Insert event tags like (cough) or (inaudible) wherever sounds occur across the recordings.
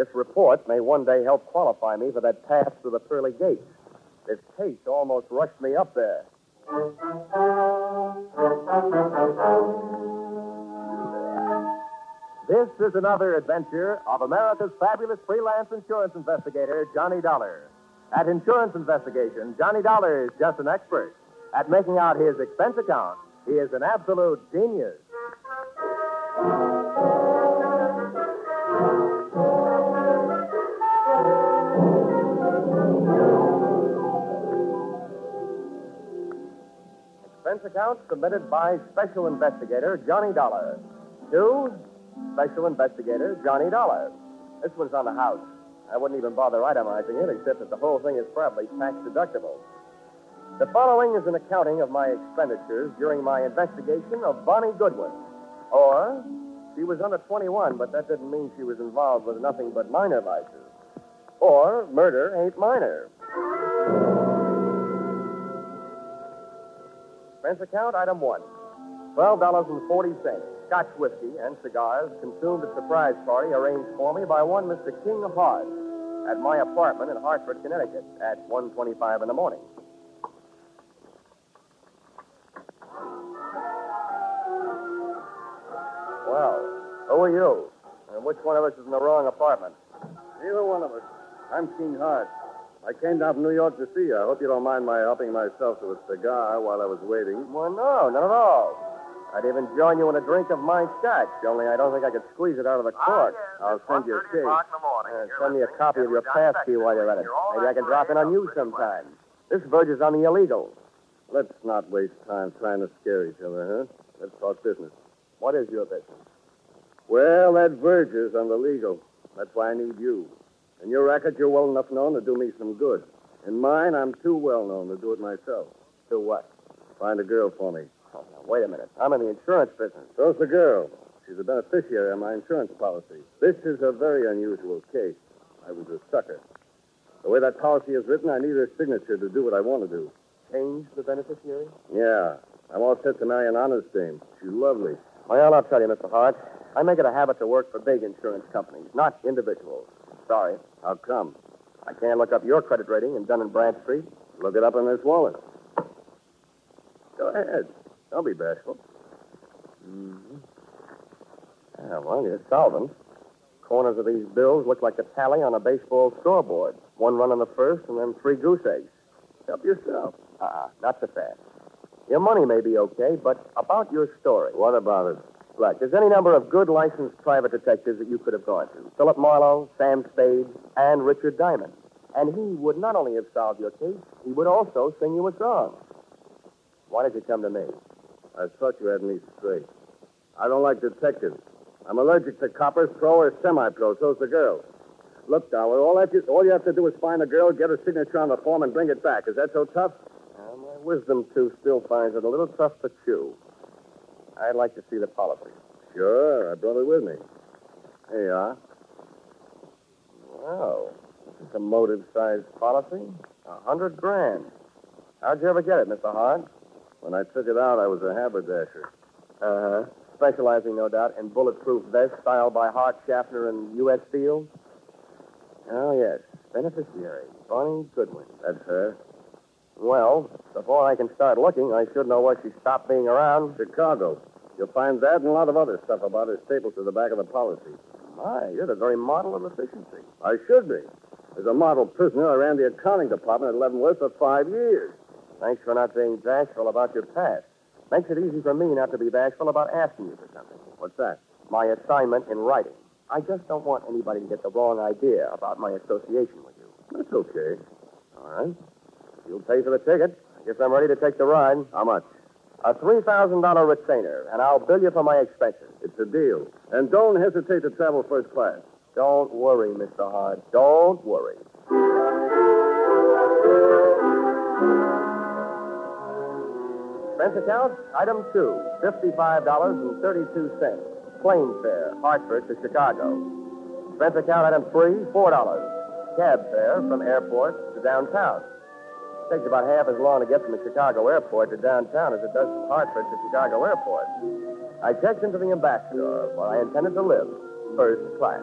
This report may one day help qualify me for that pass through the pearly gates. This case almost rushed me up there. This is another adventure of America's fabulous freelance insurance investigator, Johnny Dollar. At Insurance Investigation, Johnny Dollar is just an expert. At making out his expense account, he is an absolute genius. Expense account submitted by Special Investigator Johnny Dollar. To Special Investigator Johnny Dollar. This one's on the house. I wouldn't even bother itemizing it, except that the whole thing is probably tax deductible. The following is an accounting of my expenditures during my investigation of Bonnie Goodwin. Or, she was under 21, but that didn't mean she was involved with nothing but minor vices. Or, murder ain't minor. Expense account, item one. $12.40. Scotch whiskey and cigars consumed at surprise party arranged for me by one Mr. King Hart at my apartment in Hartford, Connecticut at 1.25 in the morning. Well, who are you? And which one of us is in the wrong apartment? Neither one of us. I'm King Hart. I came down from New York to see you. I hope you don't mind my helping myself to a cigar while I was waiting. Well, no, not at all. I'd even join you in a drink of my scotch, only I don't think I could squeeze it out of the cork. I'll send you a case. Uh, send me a copy of your pass key while you're at it. Maybe I can drop in on you sometime. This verges on the illegal. Let's not waste time trying to scare each other, huh? Let's talk business. What is your business? Well, that verges on the legal. That's why I need you. In your racket, you're well enough known to do me some good. In mine, I'm too well known to do it myself. Do what? Find a girl for me. Oh, now, wait a minute. I'm in the insurance business. So's the girl. She's a beneficiary on my insurance policy. This is a very unusual case. I was a sucker. The way that policy is written, I need her signature to do what I want to do. Change the beneficiary? Yeah. I'm all set to marry an honest dame. She's lovely. Well, I'll tell you, Mr. Hart. I make it a habit to work for big insurance companies, not individuals. Sorry. How come? I can't look up your credit rating in Dun and Bradstreet. Look it up in this wallet. Go ahead. Don't be bashful. Mm-hmm. Yeah, well, you're solvent. Corners of these bills look like the tally on a baseball scoreboard. One run on the first, and then three goose eggs. Help yourself. Uh-uh, not so fast. Your money may be okay, but about your story. What about it? Look, there's any number of good licensed private detectives that you could have gone to. Philip Marlowe, Sam Spade, and Richard Diamond. And he would not only have solved your case, he would also sing you a song. Why did you come to me? I thought you had me straight. I don't like detectives. I'm allergic to coppers, pro or semi-pro. So's the girl. Look, Dollar, all, that you, all you have to do is find a girl, get her signature on the form, and bring it back. Is that so tough? Uh, my wisdom tooth still finds it a little tough to chew. I'd like to see the policy. Sure, I brought it with me. Here you are. Wow. This is a motive-sized policy. A hundred grand. How'd you ever get it, Mr. Hart? When I took it out, I was a haberdasher. Uh-huh. Specializing, no doubt, in bulletproof vests styled by Hart, Schaffner, and U.S. Steel? Oh, yes. Beneficiary, Bonnie Goodwin. That's her. Well, before I can start looking, I should know where she stopped being around. Chicago. You'll find that and a lot of other stuff about her stapled to the back of the policy. My, you're the very model of efficiency. I should be. As a model prisoner, I ran the accounting department at Leavenworth for five years. Thanks for not being bashful about your past. Makes it easy for me not to be bashful about asking you for something. What's that? My assignment in writing. I just don't want anybody to get the wrong idea about my association with you. That's okay. All right. You'll pay for the ticket. I guess I'm ready to take the ride. How much? A $3,000 retainer, and I'll bill you for my expenses. It's a deal. And don't hesitate to travel first class. Don't worry, Mr. Hart. Don't worry. Expense account, item two, $55.32. Plane fare, Hartford to Chicago. Expense account, item three, $4. Cab fare from airport to downtown. Takes about half as long to get from the Chicago airport to downtown as it does from Hartford to Chicago airport. I checked into the ambassador where I intended to live, first class.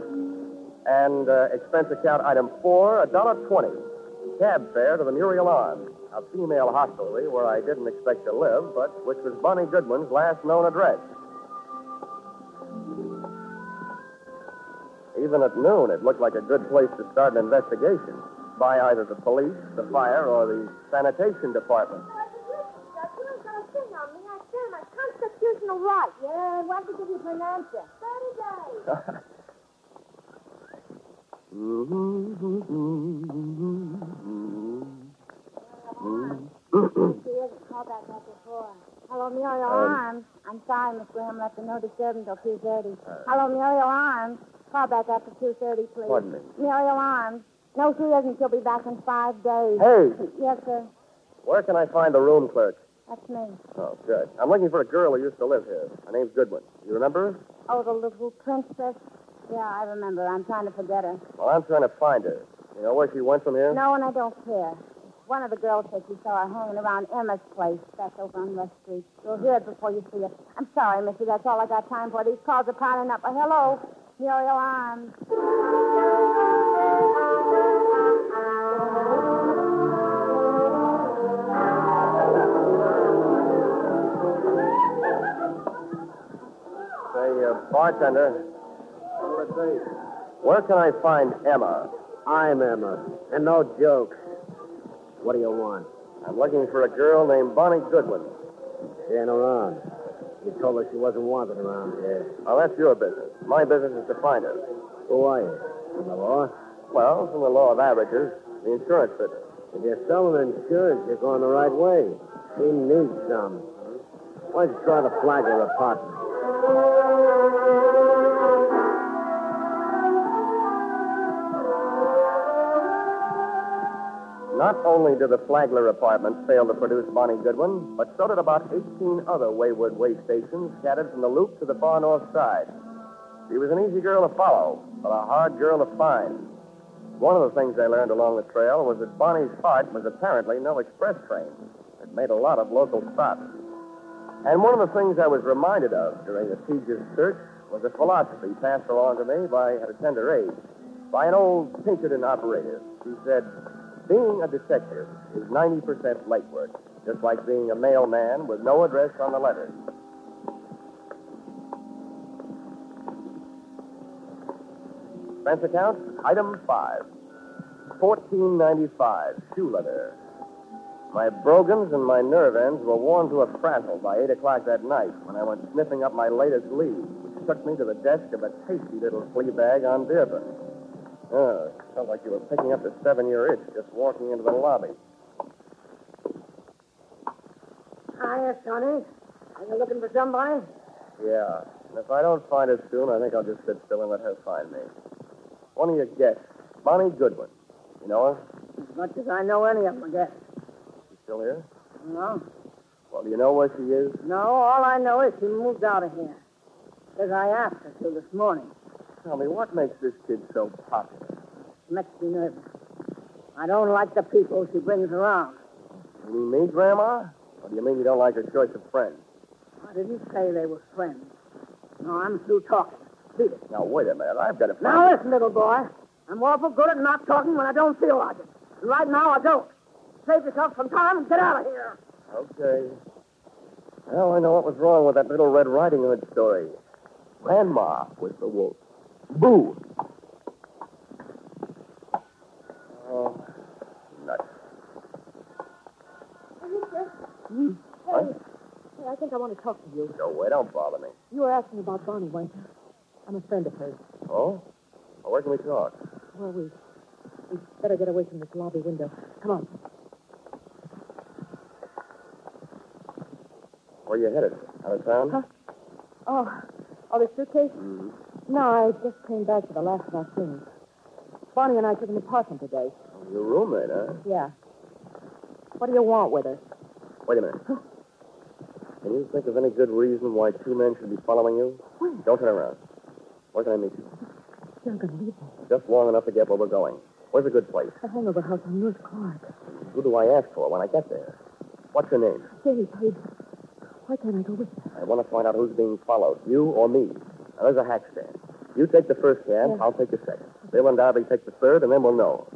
And uh, expense account item four, a dollar twenty. Cab fare to the Muriel Arms, a female hostelry where I didn't expect to live, but which was Bonnie Goodwin's last known address. Even at noon, it looked like a good place to start an investigation by either the police, the fire, or the sanitation department. Constitutional right. Yeah, when did you pronounce it? Thirty days. She isn't called back that before. Hello, Muriel Arms. I'm sorry, Miss Graham left a no disturb until 2.30. Uh, Hello, Muriel Arms. Call back after 2.30, please. Pardon me. Muriel Arms. No, she isn't. She'll be back in five days. Hey, Yes, sir. where can I find the room clerk? That's me. Oh, good. I'm looking for a girl who used to live here. Her name's Goodwin. You remember her? Oh, the little princess. Yeah, I remember. I'm trying to forget her. Well, I'm trying to find her. You know where she went from here? No, and I don't care. One of the girls said she saw her hanging around Emma's place. That's over on West Street. You'll hear it before you see it. I'm sorry, Missy. That's all I got time for. These calls are piling up. Uh, hello, Muriel Arms. Uh, bartender, where can I find Emma? I'm Emma. And no jokes. What do you want? I'm looking for a girl named Bonnie Goodwin. She ain't around. You told her she wasn't wanted around here. Well, that's your business. My business is to find her. Who are you? From the law? Well, from the law of averages, the insurance business. If you're selling insurance, you're going the right way. She needs some. Why don't you try to flag her apartment? Not only did the Flagler apartment fail to produce Bonnie Goodwin, but so did about 18 other wayward way stations scattered from the loop to the far north side. She was an easy girl to follow, but a hard girl to find. One of the things I learned along the trail was that Bonnie's heart was apparently no express train. It made a lot of local stops. And one of the things I was reminded of during the tedious search was a philosophy passed along to me by, at a tender age, by an old Pinkerton operator He said, being a detective is 90% light work, just like being a mailman with no address on the letter. Expense account, item five. Fourteen ninety-five, shoe leather. My brogans and my nerve ends were worn to a frazzle by eight o'clock that night when I went sniffing up my latest lead, which took me to the desk of a tasty little flea bag on Dearborn. Oh, it felt like you were picking up the seven-year itch just walking into the lobby. Hiya, Sonny. Are you looking for somebody? Yeah, and if I don't find her soon, I think I'll just sit still and let her find me. One of your guests, Bonnie Goodwin. You know her? As much as I know any of them, I guess. She's still here? No. Well, do you know where she is? No, all I know is she moved out of here. Because I asked her to this morning. Tell me, what makes this kid so popular? Makes me nervous. I don't like the people she brings around. You mean me, Grandma? Or do you mean you don't like her choice of friends? I didn't say they were friends. No, I'm through talking. Beat it. Now, wait a minute. I've got to find Now listen, little boy. I'm awful good at not talking when I don't feel like it. And right now I don't. Save yourself some time and get out of here. Okay. Now I know what was wrong with that little Red Riding Hood story. Grandma was the wolf. Boo! Oh, nuts. What? Hey, I think I want to talk to you. No way, Don't bother me. You were asking about Bonnie, weren't you? I'm a friend of hers. Oh? Well, where can we talk? Well, we we better get away from this lobby window. Come on. Where are you headed? Out of town? Huh? Oh, oh, the suitcase? Mm-hmm. No, I just came back for the last of our things. Bonnie and I took an apartment today. Oh, your roommate, huh? Yeah. What do you want with her? Wait a minute. Can you think of any good reason why two men should be following you? Where? Don't turn around. Where can I meet you? You're going to leave me. Just long enough to get where we're going. Where's a good place? The hangover house on North Clark. Who do I ask for when I get there? What's your name? Page. Why can't I go with you? I want to find out who's being followed, you or me. Now, there's a hack stand. You take the first cab, Yeah. I'll take the second. They'll undoubtedly take the third, and then we'll know.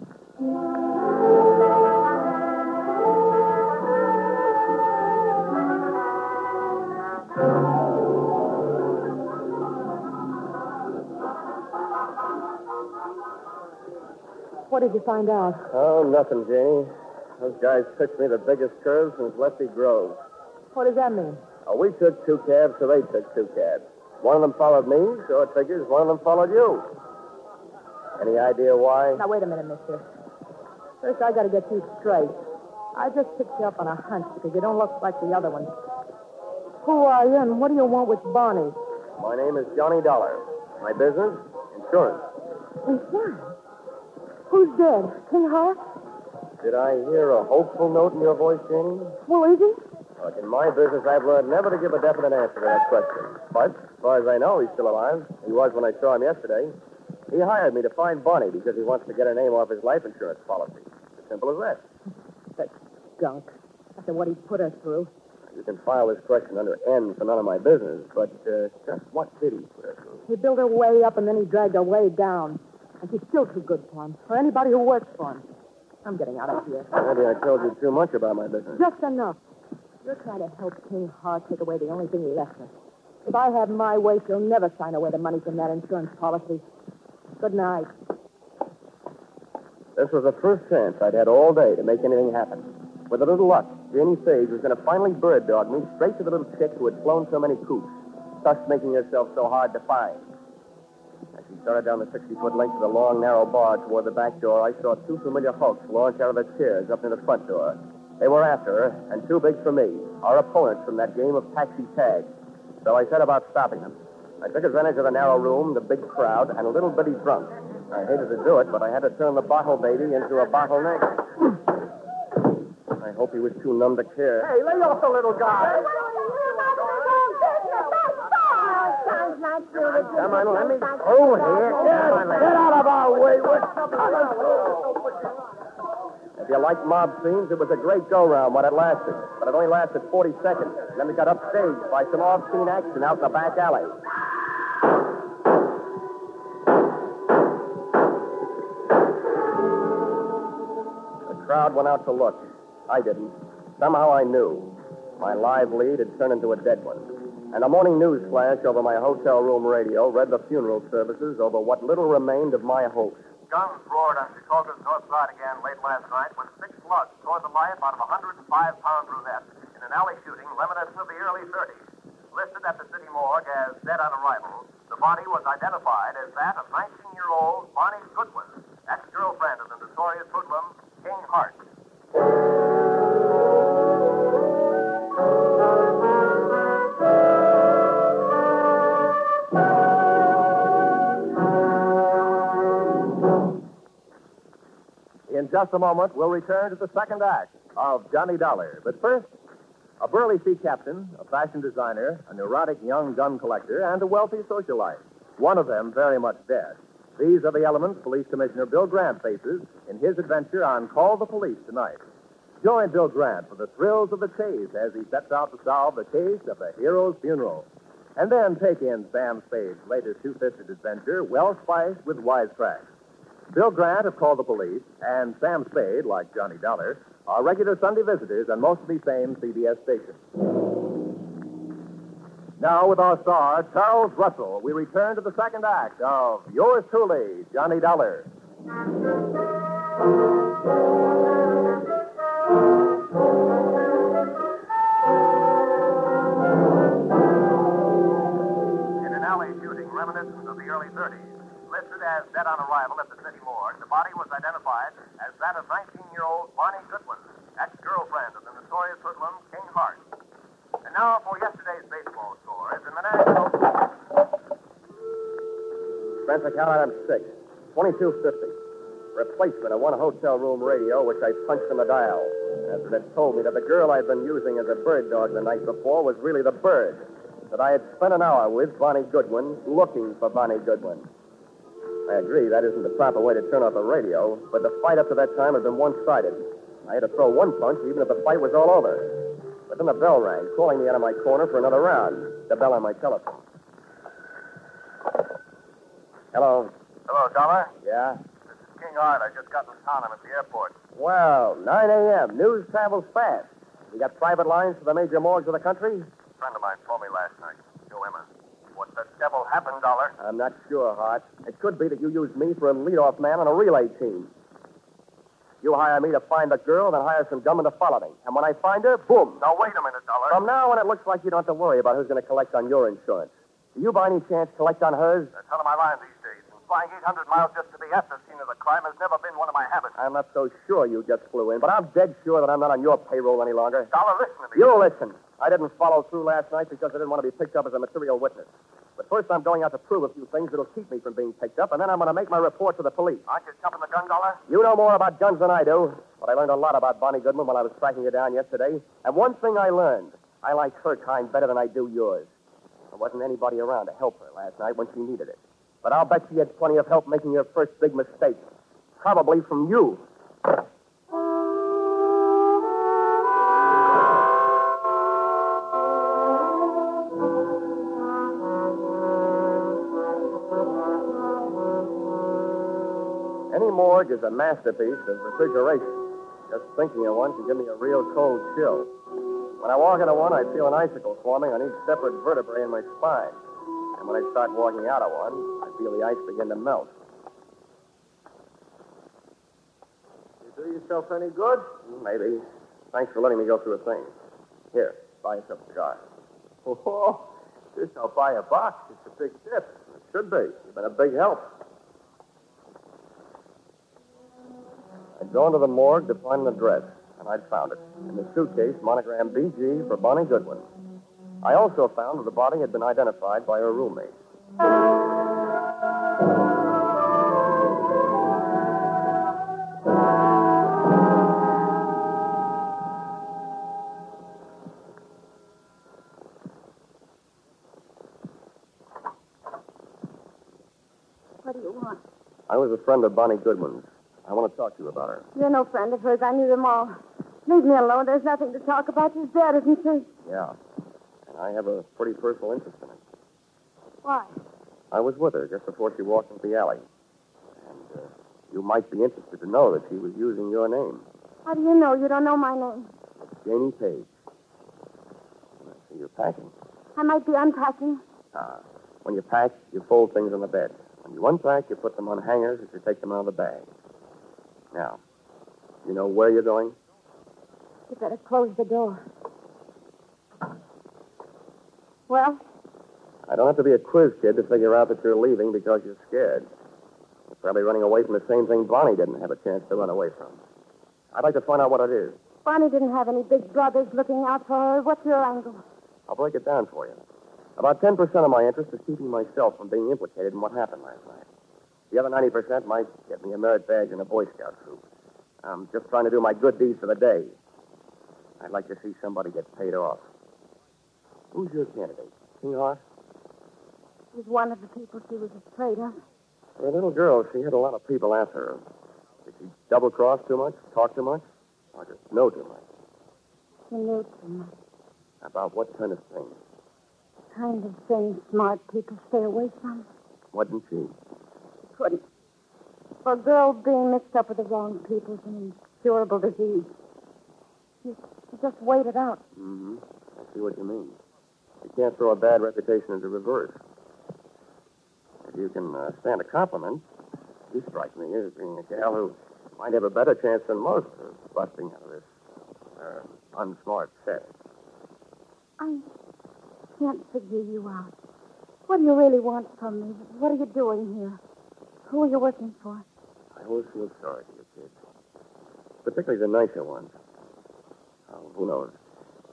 What did you find out? Oh, nothing, Janie. Those guys pitched me the biggest curve since Lefty Grove. What does that mean? Oh, we took two cabs, so they took two cabs. One of them followed me, so it figures one of them followed you. Any idea why? Now, wait a minute, mister. First, I got to get you straight. I just picked you up on a hunch because you don't look like the other ones. Who are you and what do you want with Bonnie? My name is Johnny Dollar. My business? Insurance. Insurance? Who's dead? King Hart? Did I hear a hopeful note in your voice, Janie? Well, is he? Look, in my business, I've learned never to give a definite answer to that question. But, as far as I know, he's still alive. He was when I saw him yesterday. He hired me to find Bonnie because he wants to get her name off his life insurance policy. As simple as that. That skunk. After what he put us through. You can file this question under N for none of my business, but uh, just what did he put her through? He built her way up and then he dragged her way down. And she's still too good for him, for anybody who works for him. I'm getting out of here. Maybe I told you too much about my business. Just enough. You're trying to help King Hart take away the only thing he left us. If I have my way, she'll never sign away the money from that insurance policy. Good night. This was the first chance I'd had all day to make anything happen. With a little luck, Janie Page was going to finally bird dog me straight to the little chick who had flown so many coops, thus making herself so hard to find. As she started down the 60-foot length of the long, narrow bar toward the back door, I saw two familiar hulks launch out of their chairs up near the front door. They were after her, and too big for me, our opponents from that game of taxi tag. So I set about stopping them. I took advantage of the narrow room, the big crowd, and a little bitty drunk. I hated to do it, but I had to turn the bottle baby into a bottleneck. I hope he was too numb to care. Hey, lay off the little guy. Come on, let me over here. Get out of our way. We're If you like mob scenes, it was a great go-round when it lasted. But it only lasted 40 seconds. And Then we got upstage by some off-scene action out in the back alley. The crowd went out to look. I didn't. Somehow I knew. My live lead had turned into a dead one. And a morning news flash over my hotel room radio read the funeral services over what little remained of my host. Guns roared on Chicago's north side again late last night when six slugs tore the life out of a 105-pound brunette in an alley shooting reminiscent of the early 30s. Listed at the city morgue as dead on arrival, the body was identified as that of 19-year-old Bonnie Goodwin, ex-girlfriend of the notorious hoodlum King Hart. In just a moment, we'll return to the second act of Johnny Dollar. But first, a burly sea captain, a fashion designer, a neurotic young gun collector, and a wealthy socialite. One of them very much dead. These are the elements Police Commissioner Bill Grant faces in his adventure on Call the Police tonight. Join Bill Grant for the thrills of the chase as he sets out to solve the case of the hero's funeral. And then take in Sam Spade's latest two-fisted adventure, well spiced with wisecracks. Bill Grant of Call the Police and Sam Spade, like Johnny Dollar, are regular Sunday visitors on most of these same CBS stations. Now, with our star, Charles Russell, we return to the second act of Yours Truly, Johnny Dollar. In an alley shooting reminiscent of the early 30s, listed as dead on arrival at the city morgue, the body was identified as that of 19-year-old Bonnie Goodwin, ex-girlfriend of the notorious hoodlum King Hart. And now for yesterday's baseball scores in the National. Spencer item six. 2250. Replacement of one hotel room radio, which I punched in the dial. As it had told me that the girl I'd been using as a bird dog the night before was really the bird that I had spent an hour with, Bonnie Goodwin, looking for Bonnie Goodwin. I agree that isn't the proper way to turn off the radio, but the fight up to that time had been one-sided. I had to throw one punch even if the fight was all over. But then the bell rang, calling me out of my corner for another round. The bell on my telephone. Hello. Hello, Dollar. Yeah? This is King Hart. I just got in town. I'm at the airport. Well, 9 a.m. News travels fast. You got private lines to the major morgues of the country? A friend of mine told me last night. Joe Emma. What the devil happened, Dollar? I'm not sure, Hart. It could be that you used me for a leadoff man on a relay team. You hire me to find the girl, then hire some gunmen to follow me. And when I find her, boom. Now, wait a minute, Dollar. From now on, it looks like you don't have to worry about who's going to collect on your insurance. Do you, by any chance, collect on hers? That's none of my line these days. And flying 800 miles just to be at the scene of the crime has never been one of my habits. I'm not so sure you just flew in, but I'm dead sure that I'm not on your payroll any longer. Dollar, listen to me. You listen. I didn't follow through last night because I didn't want to be picked up as a material witness. But first, I'm going out to prove a few things that'll keep me from being picked up, and then I'm going to make my report to the police. Aren't you jumping the gun, Dollar? You know more about guns than I do, but I learned a lot about Bonnie Goodman while I was tracking her down yesterday. And one thing I learned I like her kind better than I do yours. There wasn't anybody around to help her last night when she needed it. But I'll bet she had plenty of help making her first big mistake. Probably from you. Is a masterpiece of refrigeration. Just thinking of one can give me a real cold chill. When I walk into one, I feel an icicle forming on each separate vertebrae in my spine. And when I start walking out of one, I feel the ice begin to melt. You do yourself any good? Maybe. Thanks for letting me go through a thing. Here, buy yourself a cigar. Oh, (laughs) this I'll buy a box. It's a big tip. It should be. You've been a big help. Gone to the morgue to find an address, and I'd found it. In the suitcase, monogram BG for Bonnie Goodwin. I also found that the body had been identified by her roommate. What do you want? I was a friend of Bonnie Goodwin's. I want to talk to you about her. You're no friend of hers. I knew them all. Leave me alone. There's nothing to talk about. She's dead, isn't she? Yeah. And I have a pretty personal interest in it. Why? I was with her just before she walked into the alley. And uh, you might be interested to know that she was using your name, How do you know? You don't know my name. Janie Page. I see you're packing. I might be unpacking. Ah. When you pack, you fold things on the bed. When you unpack, you put them on hangers as you take them out of the bag. Now, you know where you're going? You better close the door. Well, I don't have to be a quiz kid to figure out that you're leaving because you're scared. You're probably running away from the same thing Bonnie didn't have a chance to run away from. I'd like to find out what it is. Bonnie didn't have any big brothers looking out for her. What's your angle? I'll break it down for you. About 10% of my interest is keeping myself from being implicated in what happened last night. The other 90% might get me a merit badge and a Boy Scout troop. I'm just trying to do my good deeds for the day. I'd like to see somebody get paid off. Who's your candidate? King Hart? He's one of the people she was afraid of. For a little girl, she had a lot of people after her. Did she double cross too much, talk too much, or just know too much? She knew too much. About what kind of thing? The kind of thing smart people stay away from. What didn't she? Couldn't. For a girl being mixed up with the wrong people is an incurable disease. You, you just wait it out. Mm-hmm. I see what you mean. You can't throw a bad reputation into reverse. If you can uh, stand a compliment, you strike me as being a gal who might have a better chance than most of busting out of this uh, unsmart set. I can't figure you out. What do you really want from me? What are you doing here? Who are you working for? I always feel sorry for you kids, particularly the nicer ones. Oh, who knows?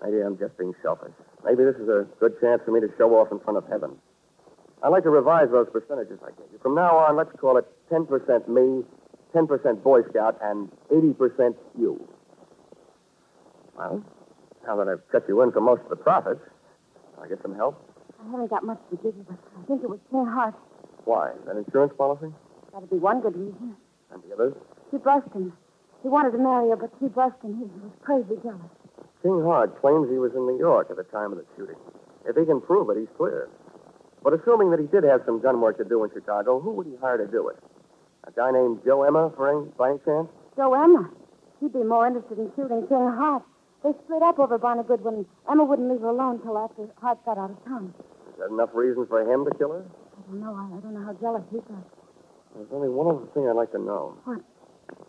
Maybe I'm just being selfish. Maybe this is a good chance for me to show off in front of heaven. I'd like to revise those percentages I gave you. From now on, let's call it 10% me, 10% Boy Scout, and 80% you. Well, now that I've cut you in for most of the profits, can I get some help? I haven't got much to give you, but I think it was King Hart. Why? That insurance policy? That'd be one good reason. And the others? He brushed him. He wanted to marry her, but she brushed him. He was crazy jealous. King Hart claims he was in New York at the time of the shooting. If he can prove it, he's clear. But assuming that he did have some gun work to do in Chicago, who would he hire to do it? A guy named Joe Emma, for any, by any chance? Joe Emma. He'd be more interested in shooting King Hart. They split up over Bonnie Goodwin. Emma wouldn't leave her alone till after Hart got out of town. Is that enough reason for him to kill her? I don't know. I, I don't know how jealous he got. There's only one other thing I'd like to know. What?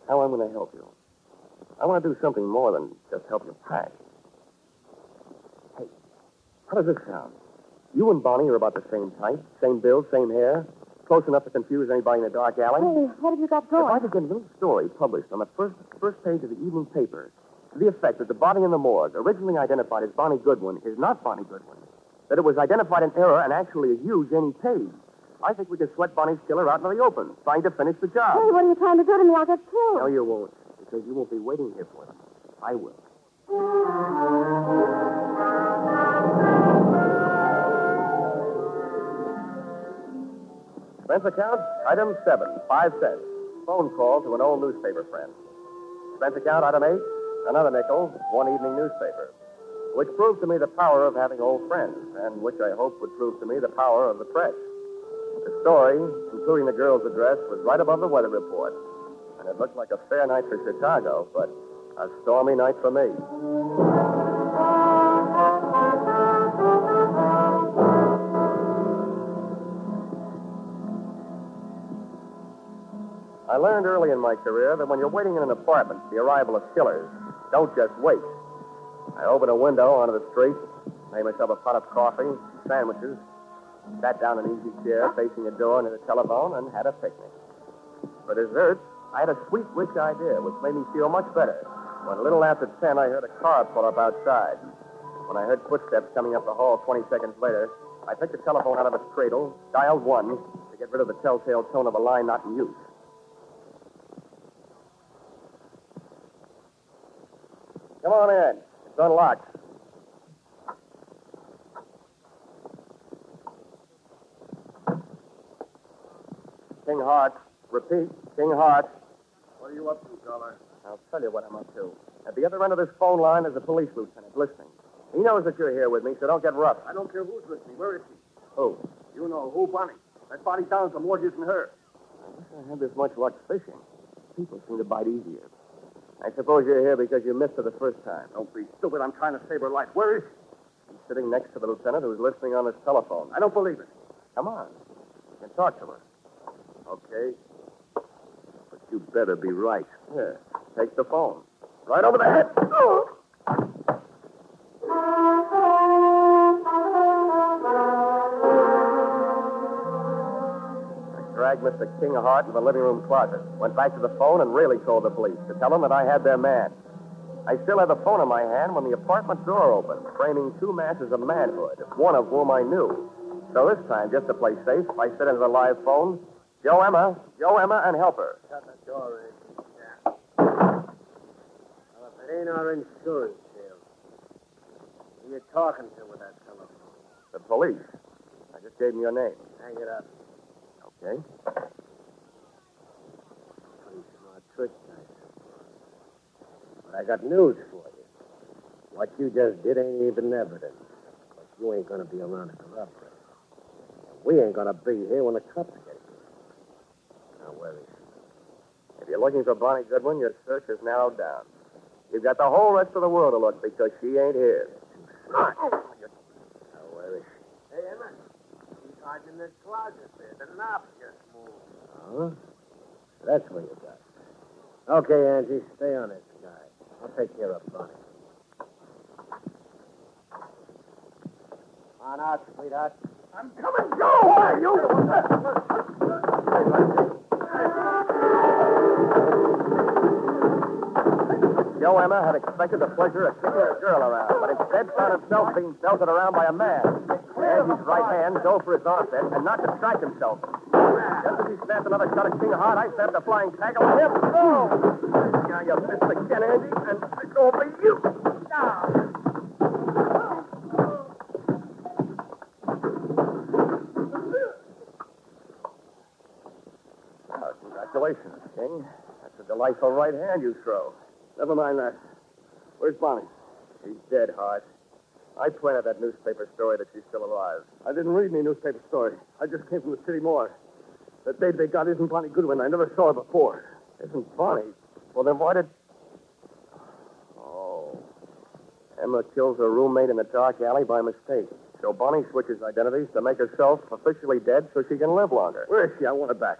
How I'm going to help you. I want to do something more than just help you pack. Hey, how does this sound? You and Bonnie are about the same type, same build, same hair, close enough to confuse anybody in a dark alley. Hey, what have you got If I going? could get a little story published on the first first page of the evening paper to the effect that the body in the morgue, originally identified as Bonnie Goodwin, is not Bonnie Goodwin, that it was identified in error and actually is you, Jenny Page. I think we can sweat Bonnie's killer out into the open, trying to finish the job. Hey, what are you trying to do to me? I'll get killed. No, you won't, because you won't be waiting here for them. I will. Expense account, item seven, five cents. Phone call to an old newspaper friend. Expense account, item eight, another nickel, one evening newspaper. Which proved to me the power of having old friends, and which I hope would prove to me the power of the press. The story, including the girl's address, was right above the weather report. And it looked like a fair night for Chicago, but a stormy night for me. I learned early in my career that when you're waiting in an apartment for the arrival of killers, don't just wait. I opened a window onto the street, made myself a pot of coffee, sandwiches, sat down in an easy chair facing a door near the telephone, and had a picnic. For dessert, I had a sweet, rich idea, which made me feel much better. When a little after 10, I heard a car pull up outside. When I heard footsteps coming up the hall 20 seconds later, I picked the telephone out of its cradle, dialed one to get rid of the telltale tone of a line not in use. Come on in. It's unlocked. King Hart. Repeat, King Hart. What are you up to, Dollar? I'll tell you what I'm up to. At the other end of this phone line is a police lieutenant listening. He knows that you're here with me, so don't get rough. I don't care who's listening. Where is she? Who? You know who, Bonnie. That body down some more than her. I wish I had this much luck fishing. People seem to bite easier. I suppose you're here because you missed her the first time. Don't be stupid. I'm trying to save her life. Where is she? She's sitting next to the lieutenant who's listening on his telephone. I don't believe it. Come on. You can talk to her. Okay. But you better be right. Here, take the phone. Right over the head. Oh. I dragged Mr. King Hart to the living room closet, went back to the phone, and really told the police to tell them that I had their man. I still had the phone in my hand when the apartment door opened, framing two masses of manhood, one of whom I knew. So this time, just to play safe, I said into the live phone, Joe Emma, Joe Emma, and help her. Shut the door, Ed. Yeah. Well, if it ain't our insurance sale, who are you talking to with that telephone? The police. I just gave them your name. Hang it up. Okay. Pretty smart trick, I. But I got news for you. What you just did ain't even evidence. But you ain't gonna be around to corroborate. And we ain't gonna be here when the cops get here. Now, where is she? If you're looking for Bonnie Goodwin, your search is narrowed down. You've got the whole rest of the world to look because she ain't here. Now, where hiding in the closet there. The knob just moved. Huh? That's where you got it. Okay, Angie, stay on this guy. I'll take care of Bonnie. On out, sweetheart. I'm coming, Joe! Why, Joe Emma had expected the pleasure a girl around, but instead found himself being belted around by a man. Angie's right hand dove for his armpit and not distract himself. Just as he snapped another shot at King Hart, I snapped a flying tackle at him. Oh! Now you missed again, Angie, and it's over you. Uh, congratulations, King. That's a delightful right hand you throw. Never mind that. Where's Bonnie? She's dead, Hart. I planted that newspaper story that she's still alive. I didn't read any newspaper story. I just came from the city morgue. That baby they got isn't Bonnie Goodwin. I never saw her before. Isn't Bonnie? Well, then why did... Oh. Emma kills her roommate in the dark alley by mistake. So Bonnie switches identities to make herself officially dead so she can live longer. Where is she? I want her back.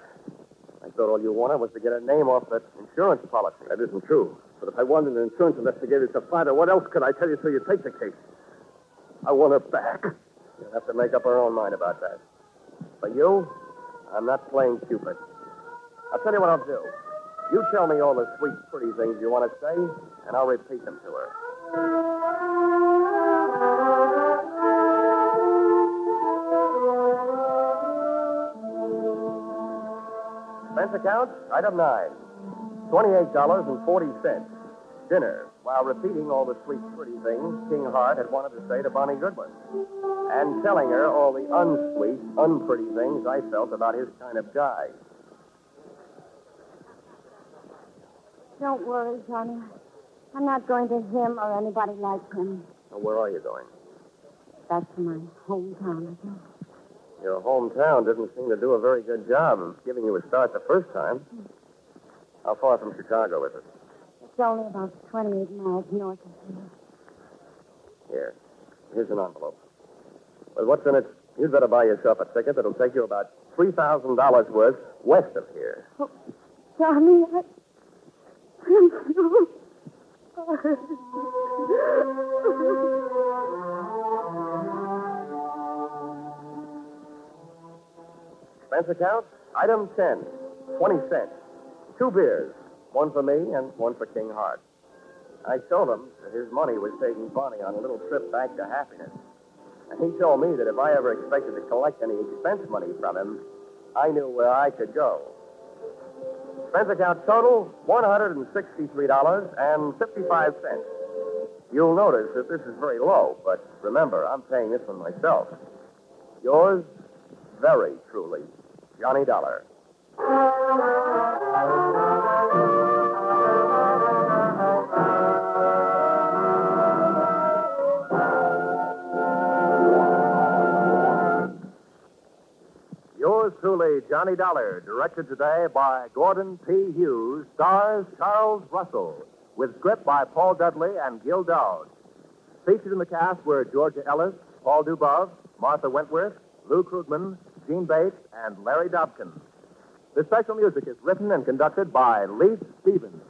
I thought all you wanted was to get a name off that insurance policy. That isn't true. But if I wanted an insurance investigator to find her, what else could I tell you so you'd take the case? I want her back. You'll have to make up her own mind about that. For you, I'm not playing Cupid. I'll tell you what I'll do. You tell me all the sweet, pretty things you want to say, and I'll repeat them to her. Account, item nine. $28.40. Dinner, while repeating all the sweet, pretty things King Hart had wanted to say to Bonnie Goodwin. And telling her all the unsweet, unpretty things I felt about his kind of guy. Don't worry, Johnny. I'm not going to him or anybody like him. Now, where are you going? Back to my hometown, I guess. Your hometown didn't seem to do a very good job of giving you a start the first time. How far from Chicago is it? It's only about 28 miles north of here. Here. Here's an envelope. Well, what's in it? You'd better buy yourself a ticket that'll take you about $3,000 worth west of here. Oh, Johnny, I... (laughs) I'm so Expense account, item 10, 20 cents. Two beers, one for me and one for King Hart. I told him that his money was taking Bonnie on a little trip back to happiness. And he told me that if I ever expected to collect any expense money from him, I knew where I could go. Expense account total, $163.55. You'll notice that this is very low, but remember, I'm paying this one myself. Yours, very truly, Johnny Dollar. Yours truly, Johnny Dollar, directed today by Gordon P. Hughes, stars Charles Russell, with script by Paul Dudley and Gil Dowd. Featured in the cast were Georgia Ellis, Paul Dubov, Martha Wentworth, Lou Krugman, Jeanne Bates, and Larry Dobkin. The special music is written and conducted by Leith Stevens.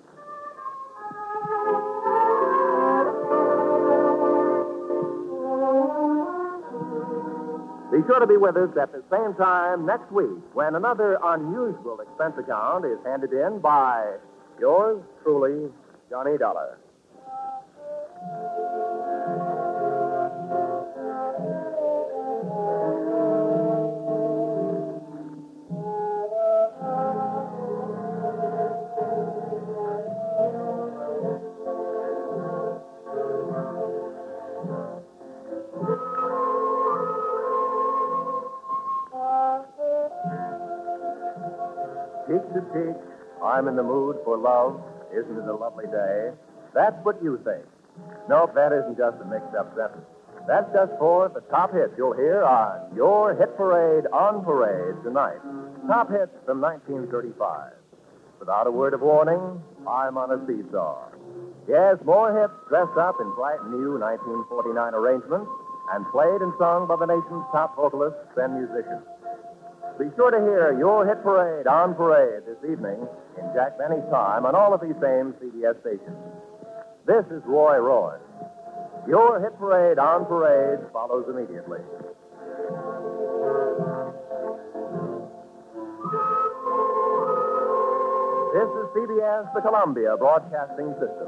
Be sure to be with us at the same time next week when another unusual expense account is handed in by yours truly, Johnny Dollar. Cheek to cheek, I'm in the mood for love. Isn't it a lovely day? That's what you think. Nope, that isn't just a mixed up sentence. That's just for the top hits you'll hear on your hit parade on parade tonight. Top hits from 1935. Without a word of warning, I'm on a seesaw. Yes, more hits dressed up in bright new 1949 arrangements and played and sung by the nation's top vocalists and musicians. Be sure to hear your hit parade on parade this evening in Jack Benny's time on all of these same CBS stations. This is Roy Roy. Your hit parade on parade follows immediately. This is CBS, the Columbia Broadcasting System.